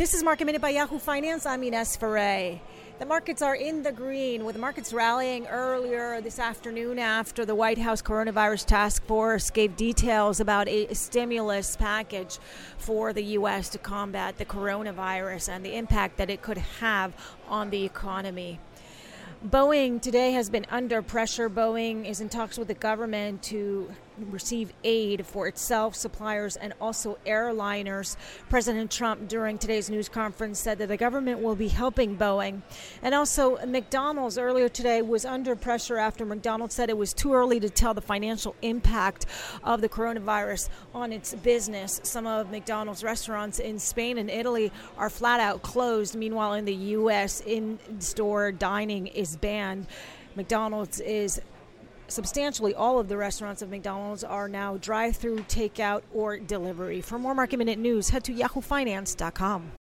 This is Market Minute by Yahoo Finance. I'm Ines Ferre. The markets are in the green, with the markets rallying earlier this afternoon after the White House Coronavirus Task Force gave details about a stimulus package for the U.S. to combat the coronavirus and the impact that it could have on the economy. Boeing today has been under pressure. Boeing is in talks with the government to receive aid for itself, suppliers, and also airliners. President Trump, during today's news conference, said that the government will be helping Boeing. And also, McDonald's earlier today was under pressure after McDonald's said it was too early to tell the financial impact of the coronavirus on its business. Some of McDonald's restaurants in Spain and Italy are flat out closed. Meanwhile, in the U.S., in store dining is banned. McDonald's is substantially all of the restaurants of McDonald's are now drive through, takeout, or delivery. For more market minute news, head to yahoofinance.com.